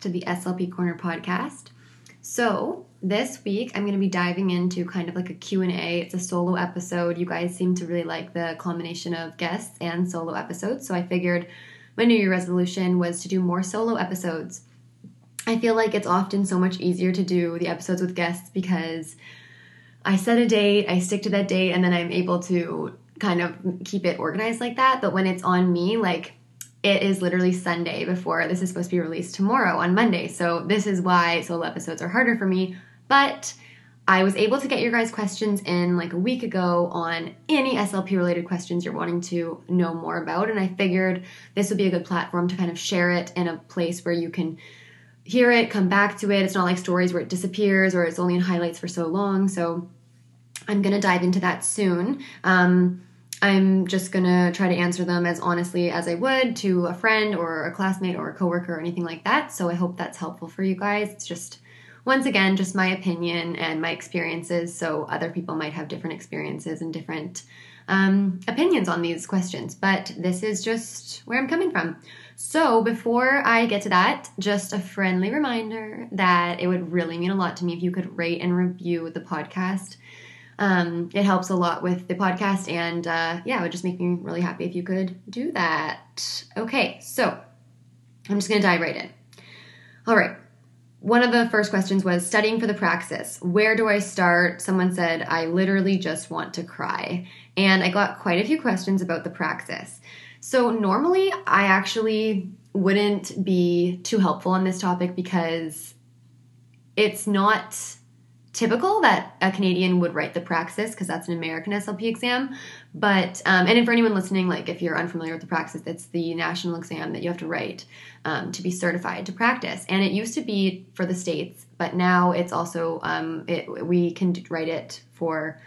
to the SLP Corner podcast. So, this week I'm going to be diving into kind of like a Q&A. It's a solo episode. You guys seem to really like the combination of guests and solo episodes, so I figured my new year resolution was to do more solo episodes. I feel like it's often so much easier to do the episodes with guests because I set a date, I stick to that date, and then I'm able to kind of keep it organized like that. But when it's on me, like it is literally Sunday before this is supposed to be released tomorrow on Monday. So this is why solo episodes are harder for me. But I was able to get your guys' questions in like a week ago on any SLP related questions you're wanting to know more about. And I figured this would be a good platform to kind of share it in a place where you can hear it, come back to it. It's not like stories where it disappears or it's only in highlights for so long. So I'm going to dive into that soon. Um, I'm just gonna try to answer them as honestly as I would to a friend or a classmate or a coworker or anything like that. So I hope that's helpful for you guys. It's just, once again, just my opinion and my experiences. So other people might have different experiences and different um, opinions on these questions. But this is just where I'm coming from. So before I get to that, just a friendly reminder that it would really mean a lot to me if you could rate and review the podcast. Um, it helps a lot with the podcast, and uh, yeah, it would just make me really happy if you could do that. Okay, so I'm just gonna dive right in. All right. One of the first questions was studying for the praxis. Where do I start? Someone said, I literally just want to cry. And I got quite a few questions about the praxis. So, normally, I actually wouldn't be too helpful on this topic because it's not typical that a Canadian would write the praxis because that's an American SLP exam. But um, and for anyone listening, like if you're unfamiliar with the praxis, it's the national exam that you have to write um, to be certified to practice. And it used to be for the states, but now it's also um, it, we can write it for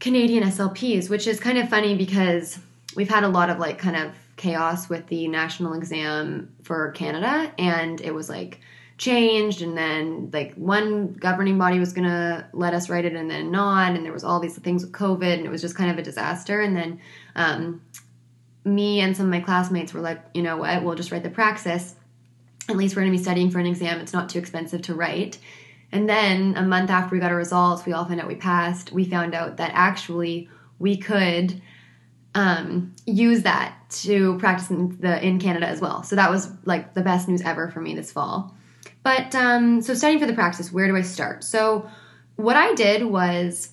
Canadian SLPs, which is kind of funny because we've had a lot of like kind of chaos with the national exam for Canada, and it was like changed and then like one governing body was going to let us write it and then not and there was all these things with covid and it was just kind of a disaster and then um, me and some of my classmates were like you know what? We'll just write the praxis. At least we're going to be studying for an exam. It's not too expensive to write. And then a month after we got our results we all found out we passed. We found out that actually we could um, use that to practice in the in Canada as well. So that was like the best news ever for me this fall. But um, so studying for the praxis, where do I start? So what I did was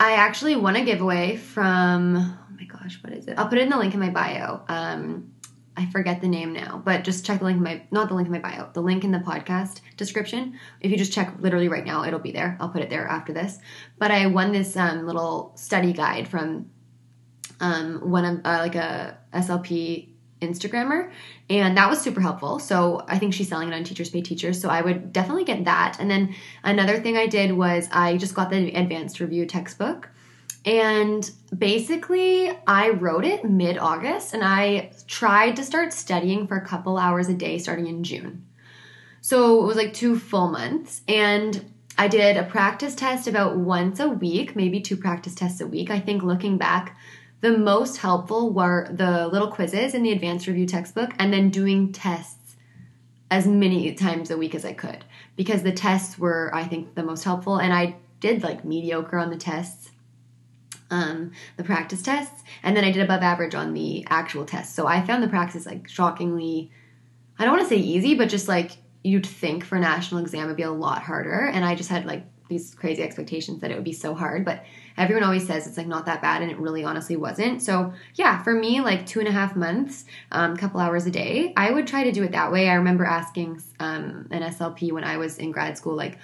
I actually won a giveaway from oh my gosh, what is it? I'll put it in the link in my bio. Um, I forget the name now, but just check the link in my not the link in my bio, the link in the podcast description. If you just check literally right now, it'll be there. I'll put it there after this. But I won this um, little study guide from um, one of uh, like a SLP Instagrammer, and that was super helpful. So I think she's selling it on Teachers Pay Teachers. So I would definitely get that. And then another thing I did was I just got the advanced review textbook. And basically, I wrote it mid August and I tried to start studying for a couple hours a day starting in June. So it was like two full months. And I did a practice test about once a week, maybe two practice tests a week. I think looking back, the most helpful were the little quizzes in the advanced review textbook and then doing tests as many times a week as I could because the tests were, I think, the most helpful. And I did like mediocre on the tests, um, the practice tests, and then I did above average on the actual tests. So I found the practice like shockingly, I don't want to say easy, but just like you'd think for a national exam would be a lot harder. And I just had like these crazy expectations that it would be so hard. But everyone always says it's like not that bad and it really honestly wasn't. So yeah for me like two and a half months a um, couple hours a day i would try to do it that way. I remember asking um, an slp when i was in grad school like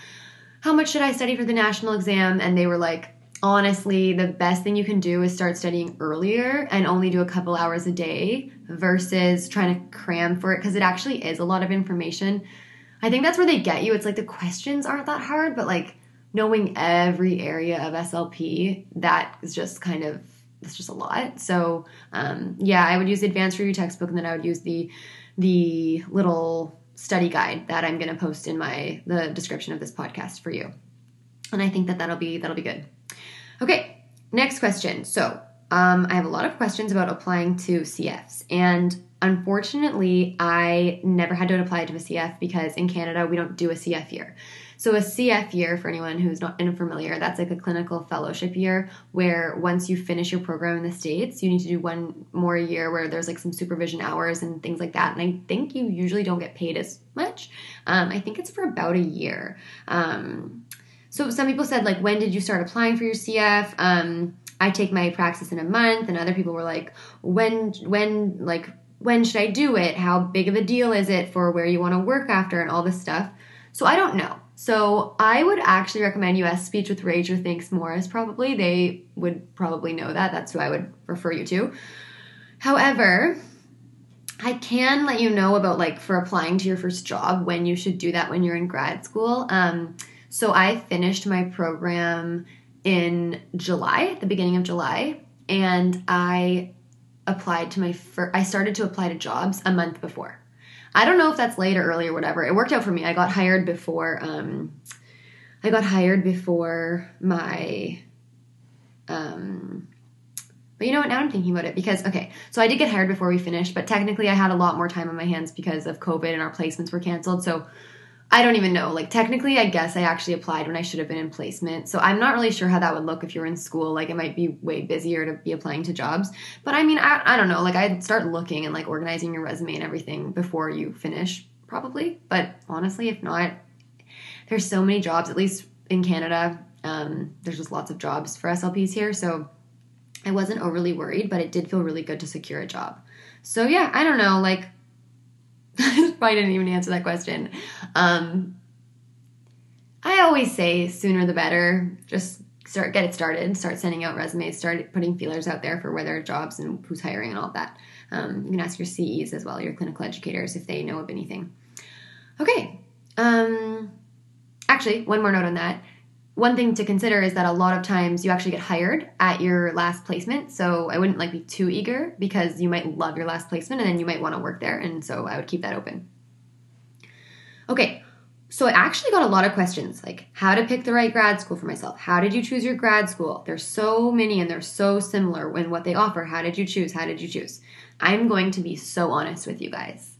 how much should i study for the national exam? And they were like honestly the best thing you can do is start studying earlier and only do a couple hours a day versus trying to cram for it because it actually is a lot of information. I think that's where they get you. It's like the questions aren't that hard but like knowing every area of SLP, that is just kind of it's just a lot. So um, yeah, I would use the advanced review textbook, and then I would use the the little study guide that I'm going to post in my the description of this podcast for you. And I think that that'll be that'll be good. Okay, next question. So um, I have a lot of questions about applying to CFs. And unfortunately, I never had to apply to a CF because in Canada, we don't do a CF year. So, a CF year, for anyone who's not unfamiliar, that's like a clinical fellowship year where once you finish your program in the States, you need to do one more year where there's like some supervision hours and things like that. And I think you usually don't get paid as much. Um, I think it's for about a year. Um, so, some people said, like, when did you start applying for your CF? Um, I take my praxis in a month, and other people were like, when, when, like, when should I do it? How big of a deal is it for where you want to work after and all this stuff? So I don't know. So I would actually recommend US Speech with Rach or Thanks Morris, probably. They would probably know that. That's who I would refer you to. However, I can let you know about like for applying to your first job when you should do that when you're in grad school. Um, so I finished my program in July, the beginning of July, and I applied to my first, I started to apply to jobs a month before. I don't know if that's late or early or whatever. It worked out for me. I got hired before um I got hired before my um but you know what? Now I'm thinking about it because okay, so I did get hired before we finished, but technically I had a lot more time on my hands because of COVID and our placements were canceled. So I don't even know. Like technically, I guess I actually applied when I should have been in placement. So I'm not really sure how that would look if you're in school. Like it might be way busier to be applying to jobs. But I mean, I, I don't know. Like I'd start looking and like organizing your resume and everything before you finish, probably. But honestly, if not, there's so many jobs. At least in Canada, um, there's just lots of jobs for SLPs here. So I wasn't overly worried, but it did feel really good to secure a job. So yeah, I don't know. Like I probably didn't even answer that question. Um, I always say sooner the better. Just start get it started. Start sending out resumes. Start putting feelers out there for where there are jobs and who's hiring and all that. Um, you can ask your CEs as well, your clinical educators, if they know of anything. Okay. Um, actually, one more note on that one thing to consider is that a lot of times you actually get hired at your last placement. So I wouldn't like be too eager because you might love your last placement and then you might want to work there. And so I would keep that open. Okay, so I actually got a lot of questions like how to pick the right grad school for myself. How did you choose your grad school? There's so many and they're so similar in what they offer. How did you choose? How did you choose? I'm going to be so honest with you guys.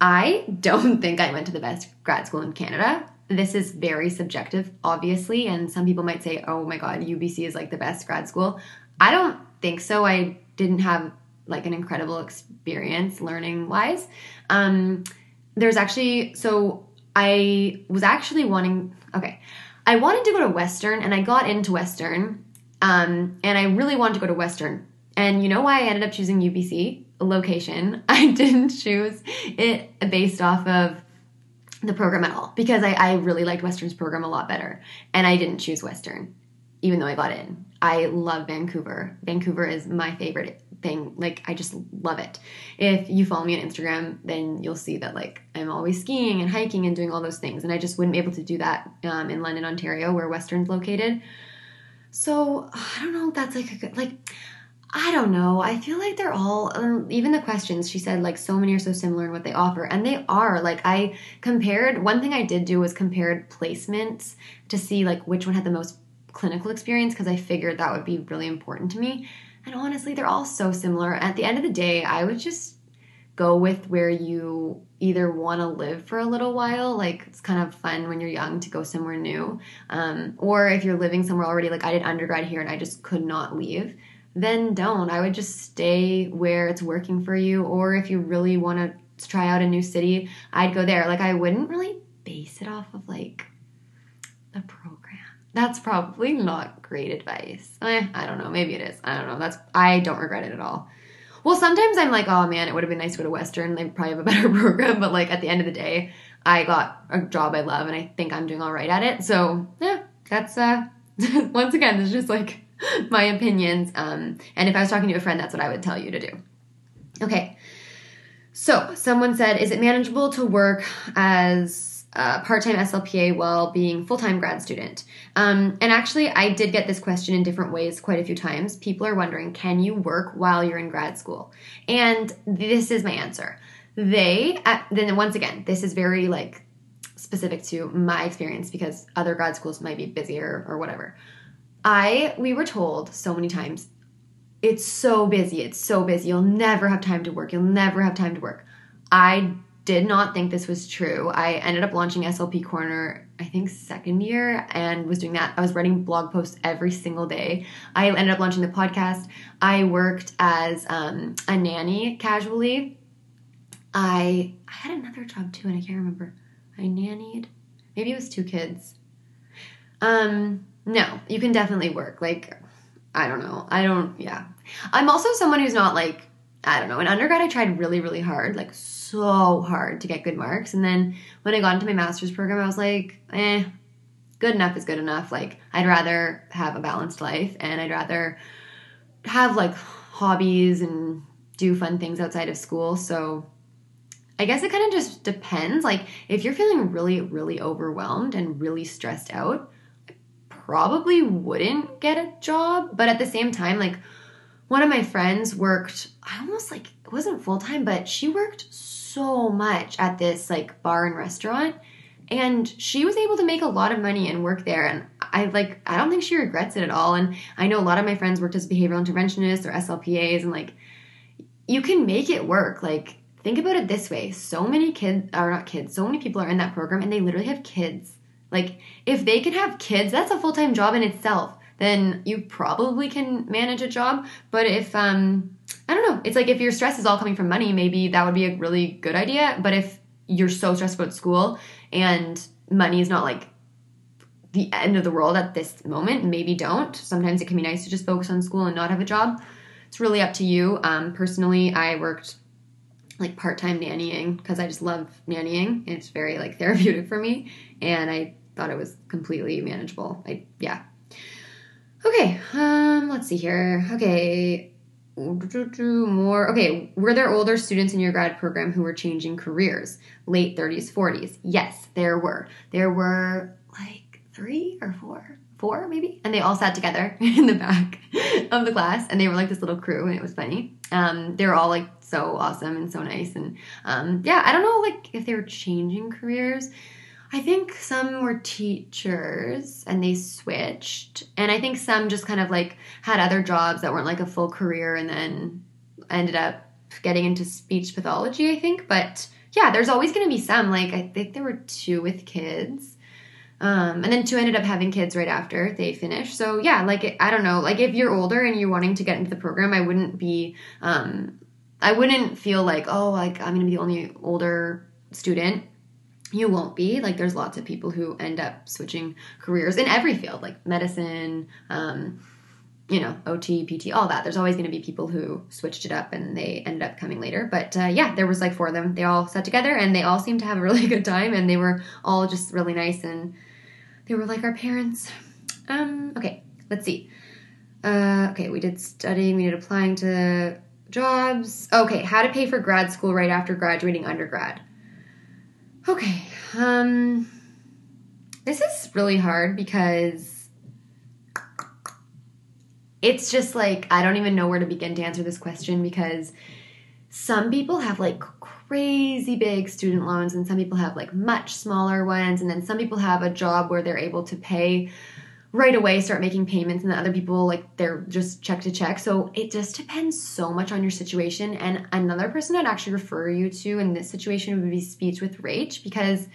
I don't think I went to the best grad school in Canada this is very subjective, obviously, and some people might say, oh my god, UBC is like the best grad school. I don't think so. I didn't have like an incredible experience learning wise. Um, there's actually, so I was actually wanting, okay, I wanted to go to Western and I got into Western, um, and I really wanted to go to Western. And you know why I ended up choosing UBC? Location. I didn't choose it based off of the program at all because I, I really liked Western's program a lot better. And I didn't choose Western, even though I got in. I love Vancouver. Vancouver is my favorite thing. Like, I just love it. If you follow me on Instagram, then you'll see that, like, I'm always skiing and hiking and doing all those things. And I just wouldn't be able to do that um, in London, Ontario, where Western's located. So, I don't know. That's like a good, like, I don't know. I feel like they're all, um, even the questions she said, like so many are so similar in what they offer. And they are. Like, I compared, one thing I did do was compared placements to see like which one had the most clinical experience because I figured that would be really important to me. And honestly, they're all so similar. At the end of the day, I would just go with where you either want to live for a little while like it's kind of fun when you're young to go somewhere new um, or if you're living somewhere already like i did undergrad here and i just could not leave then don't. I would just stay where it's working for you. Or if you really want to try out a new city, I'd go there. Like, I wouldn't really base it off of like the program. That's probably not great advice. Eh, I don't know. Maybe it is. I don't know. That's I don't regret it at all. Well, sometimes I'm like, oh man, it would have been nice to go to Western. They probably have a better program. But like at the end of the day, I got a job I love, and I think I'm doing all right at it. So yeah, that's uh. once again, it's just like my opinions. Um, and if I was talking to a friend, that's what I would tell you to do. Okay. So, someone said, is it manageable to work as a part time SLPA while being full time grad student? Um, and actually, I did get this question in different ways quite a few times. People are wondering, can you work while you're in grad school? And this is my answer. They, uh, then once again, this is very like specific to my experience because other grad schools might be busier or whatever. I we were told so many times it's so busy. It's so busy. You'll never have time to work. You'll never have time to work. I did not think this was true. I ended up launching SLP Corner, I think, second year, and was doing that. I was writing blog posts every single day. I ended up launching the podcast. I worked as um, a nanny casually. I I had another job too, and I can't remember. I nannied. Maybe it was two kids. Um, no, you can definitely work. Like, I don't know. I don't. Yeah, I'm also someone who's not like I don't know. In undergrad, I tried really, really hard, like so hard to get good marks. And then when I got into my master's program, I was like, eh, good enough is good enough. Like, I'd rather have a balanced life and I'd rather have like hobbies and do fun things outside of school. So I guess it kind of just depends. Like, if you're feeling really, really overwhelmed and really stressed out, I probably wouldn't get a job. But at the same time, like, one of my friends worked i almost like it wasn't full-time but she worked so much at this like bar and restaurant and she was able to make a lot of money and work there and i like i don't think she regrets it at all and i know a lot of my friends worked as behavioral interventionists or slpas and like you can make it work like think about it this way so many kids are not kids so many people are in that program and they literally have kids like if they can have kids that's a full-time job in itself then you probably can manage a job. But if, um, I don't know, it's like if your stress is all coming from money, maybe that would be a really good idea. But if you're so stressed about school and money is not like the end of the world at this moment, maybe don't. Sometimes it can be nice to just focus on school and not have a job. It's really up to you. Um, personally, I worked like part-time nannying because I just love nannying. It's very like therapeutic for me, and I thought it was completely manageable. I yeah, Okay, um, let's see here. Okay, more. Okay, were there older students in your grad program who were changing careers? Late 30s, 40s? Yes, there were. There were like three or four, four maybe, and they all sat together in the back of the class, and they were like this little crew, and it was funny. Um, they were all like so awesome and so nice, and um, yeah, I don't know like if they were changing careers. I think some were teachers and they switched. And I think some just kind of like had other jobs that weren't like a full career and then ended up getting into speech pathology, I think. But yeah, there's always going to be some. Like, I think there were two with kids. Um, and then two ended up having kids right after they finished. So yeah, like I don't know, like if you're older and you're wanting to get into the program, I wouldn't be, um, I wouldn't feel like oh, like I'm gonna be the only older student you won't be. Like there's lots of people who end up switching careers in every field like medicine um, you know ot pt all that. There's always going to be people who switched it up and they ended up coming later. But uh, yeah there was like four of them. They all sat together and they all seemed to have a really good time and they were all just really nice and they were like our parents. Um okay let's see. Uh, okay we did studying we did applying to jobs. Okay how to pay for grad school right after graduating undergrad Okay. Um this is really hard because it's just like I don't even know where to begin to answer this question because some people have like crazy big student loans and some people have like much smaller ones and then some people have a job where they're able to pay right away start making payments and the other people like they're just check to check so it just depends so much on your situation and another person i'd actually refer you to in this situation would be speech with rach because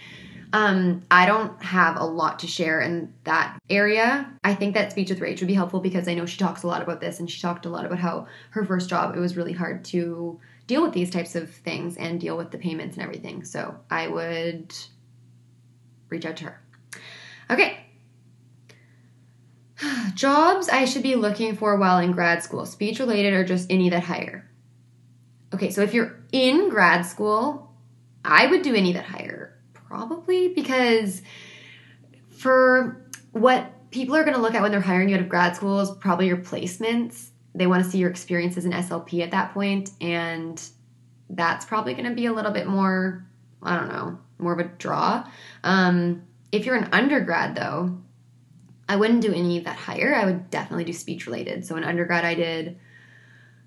um, I don't have a lot to share in that area. I think that speech with Rach would be helpful because I know she talks a lot about this and she talked a lot about how her first job it was really hard to deal with these types of things and deal with the payments and everything. So I would reach out to her. Okay, Jobs I should be looking for while in grad school, speech related or just any that hire. Okay, so if you're in grad school, I would do any that hire, probably because for what people are going to look at when they're hiring you out of grad school is probably your placements. They want to see your experience as an SLP at that point, and that's probably going to be a little bit more, I don't know, more of a draw. Um, if you're an undergrad, though, I wouldn't do any of that higher. I would definitely do speech related. So in undergrad, I did.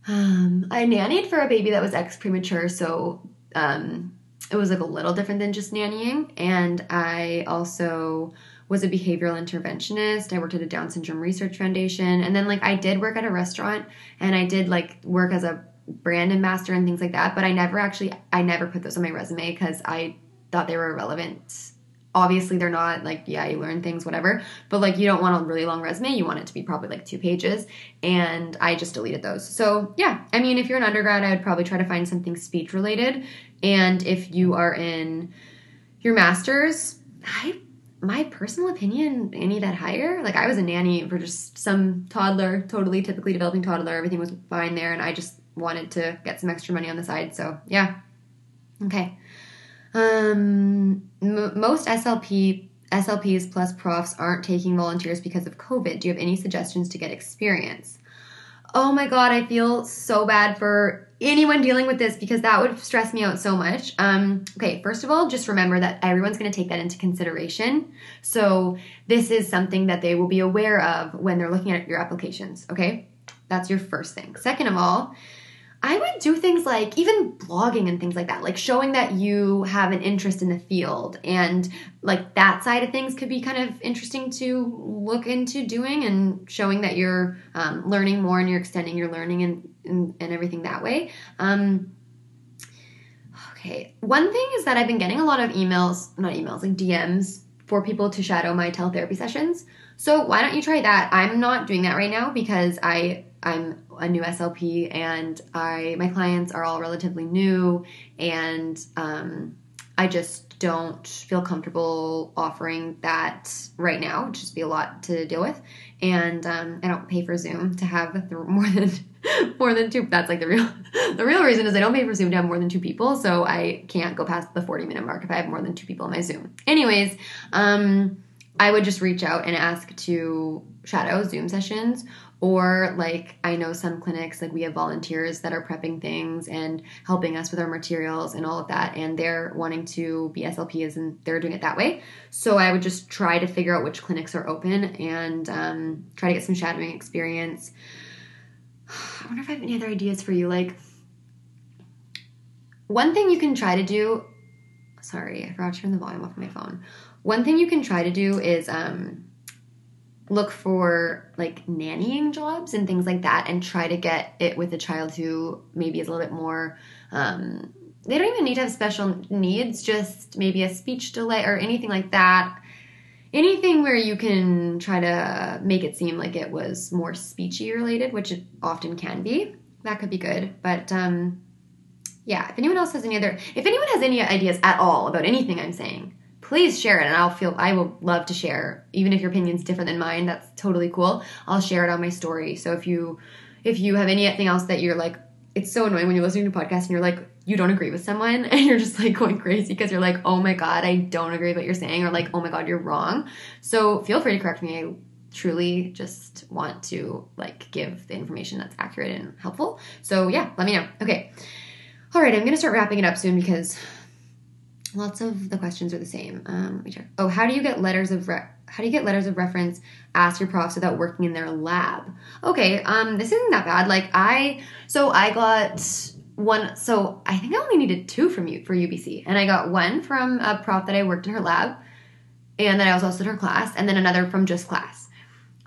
Um, I nannied for a baby that was ex premature, so um, it was like a little different than just nannying. And I also was a behavioral interventionist. I worked at a Down Syndrome Research Foundation. And then, like, I did work at a restaurant and I did, like, work as a brand ambassador and things like that. But I never actually, I never put those on my resume because I thought they were irrelevant obviously they're not like yeah you learn things whatever but like you don't want a really long resume you want it to be probably like two pages and i just deleted those. So yeah i mean if you're an undergrad i would probably try to find something speech related and if you are in your masters i my personal opinion any that higher like i was a nanny for just some toddler totally typically developing toddler everything was fine there and i just wanted to get some extra money on the side so yeah. Okay um, m- most SLP SLPs plus profs aren't taking volunteers because of COVID. Do you have any suggestions to get experience? Oh my god, I feel so bad for anyone dealing with this because that would stress me out so much. Um, okay, first of all, just remember that everyone's going to take that into consideration. So, this is something that they will be aware of when they're looking at your applications, okay? That's your first thing. Second of all, I would do things like even blogging and things like that, like showing that you have an interest in the field and like that side of things could be kind of interesting to look into doing and showing that you're um, learning more and you're extending your learning and, and, and everything that way. Um, okay, one thing is that I've been getting a lot of emails, not emails, like DMs for people to shadow my teletherapy sessions. So why don't you try that? I'm not doing that right now because I I'm a new SLP and I my clients are all relatively new and um, I just don't feel comfortable offering that right now. It'd just be a lot to deal with, and um, I don't pay for Zoom to have more than more than two. That's like the real the real reason is I don't pay for Zoom to have more than two people, so I can't go past the forty minute mark if I have more than two people in my Zoom. Anyways, um, I would just reach out and ask to shadow Zoom sessions or like I know some clinics like we have volunteers that are prepping things and helping us with our materials and all of that and they're wanting to be SLPs and they're doing it that way. So I would just try to figure out which clinics are open and um, try to get some shadowing experience. I wonder if I have any other ideas for you. Like one thing you can try to do. Sorry, I forgot to turn the volume off of my phone. One thing you can try to do is um, look for like nannying jobs and things like that and try to get it with a child who maybe is a little bit more um, they don't even need to have special needs just maybe a speech delay or anything like that. Anything where you can try to make it seem like it was more speechy related which it often can be that could be good. But um, yeah if anyone else has any other if anyone has any ideas at all about anything i'm saying please share it and I'll feel I will love to share. Even if your opinion's different than mine, that's totally cool. I'll share it on my story. So if you if you have anything else that you're like it's so annoying when you're listening to podcasts and you're like you don't agree with someone and you're just like going crazy because you're like, "Oh my god, I don't agree with what you're saying," or like, "Oh my god, you're wrong." So feel free to correct me. I truly just want to like give the information that's accurate and helpful. So yeah, let me know. Okay. All right, I'm to start wrapping it up soon because lots of the questions are the same. Um, oh, how do you get letters of re- how do you get letters of reference? Ask your profs without working in their lab. Okay, um, this isn't that bad. Like I, so I got one. So I think I only needed two from you for UBC, and I got one from a prof that I worked in her lab, and then I was also in her class, and then another from just class.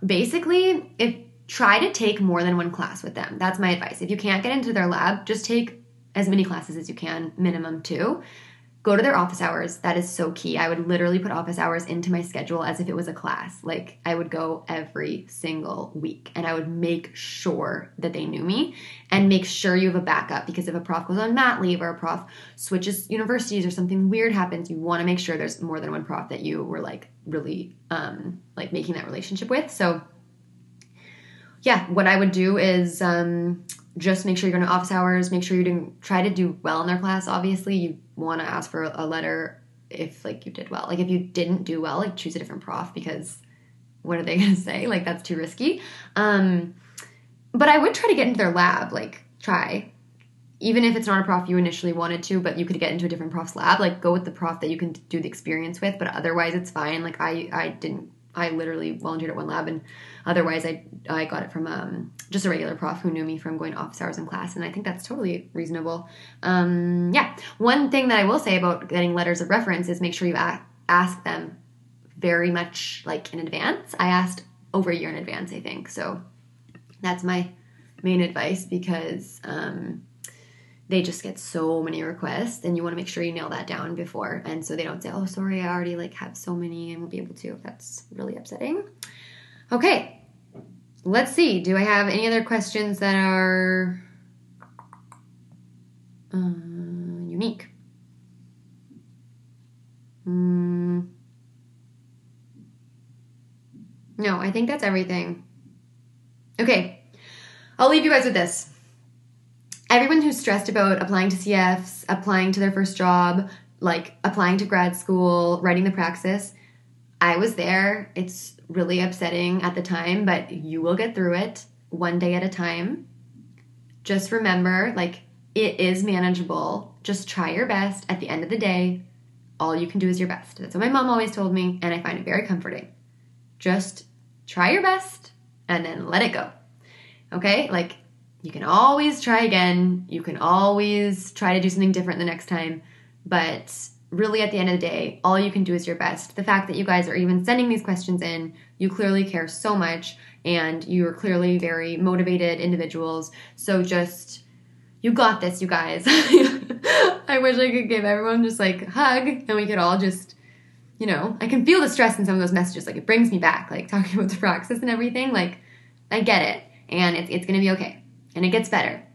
Basically, if try to take more than one class with them. That's my advice. If you can't get into their lab, just take as many classes as you can, minimum two go to their office hours. That is so key. I would literally put office hours into my schedule as if it was a class. Like I would go every single week and I would make sure that they knew me and make sure you have a backup because if a prof goes on mat leave or a prof switches universities or something weird happens, you want to make sure there's more than one prof that you were like really um like making that relationship with. So yeah, what I would do is um just make sure you're going to office hours. Make sure you're doing try to do well in their class. Obviously, you want to ask for a letter if like you did well. Like if you didn't do well, like choose a different prof because what are they going to say? Like that's too risky. Um, but I would try to get into their lab. Like try, even if it's not a prof you initially wanted to, but you could get into a different prof's lab. Like go with the prof that you can do the experience with. But otherwise, it's fine. Like I I didn't I literally volunteered at one lab, and otherwise, I I got it from um, just a regular prof who knew me from going to office hours in class, and I think that's totally reasonable. Um, yeah, one thing that I will say about getting letters of reference is make sure you a- ask them very much like in advance. I asked over a year in advance, I think. So that's my main advice because um, they just get so many requests and you want to make sure you nail that down before. And so they don't say oh sorry i already like have so many and won't be able to. If that's really upsetting. Okay. Let's see. Do i have any other questions that are uh, unique? Mm. no i think that's everything. Okay. I'll leave you guys with this everyone who's stressed about applying to CFs, applying to their first job, like applying to grad school, writing the praxis, I was there. It's really upsetting at the time, but you will get through it one day at a time. Just remember, like, it is manageable. Just try your best. At the end of the day, all you can do is your best. That's what my mom always told me, and I find it very comforting. Just try your best and then let it go. Okay? Like, you can always try again. You can always try to do something different the next time. But really, at the end of the day, all you can do is your best. The fact that you guys are even sending these questions in, you clearly care so much and you're clearly very motivated individuals. So just, you got this, you guys. I wish I could give everyone just like hug and we could all just, you know, I can feel the stress in some of those messages. Like it brings me back, like talking about the praxis and everything. Like, I get it. And it's, it's gonna be okay and it gets better.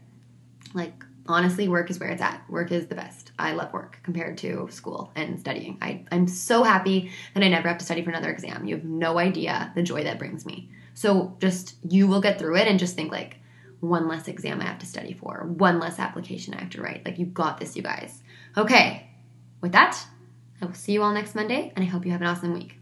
Like, honestly, work is where it's at. Work is the best. I love work compared to school and studying. I, I'm so happy that I never have to study for another exam. You have no idea the joy that brings me. So just you will get through it and just think like one less exam I have to study for, one less application I have to write. Like you got this, you guys. Okay. With that, I will see you all next Monday and I hope you have an awesome week.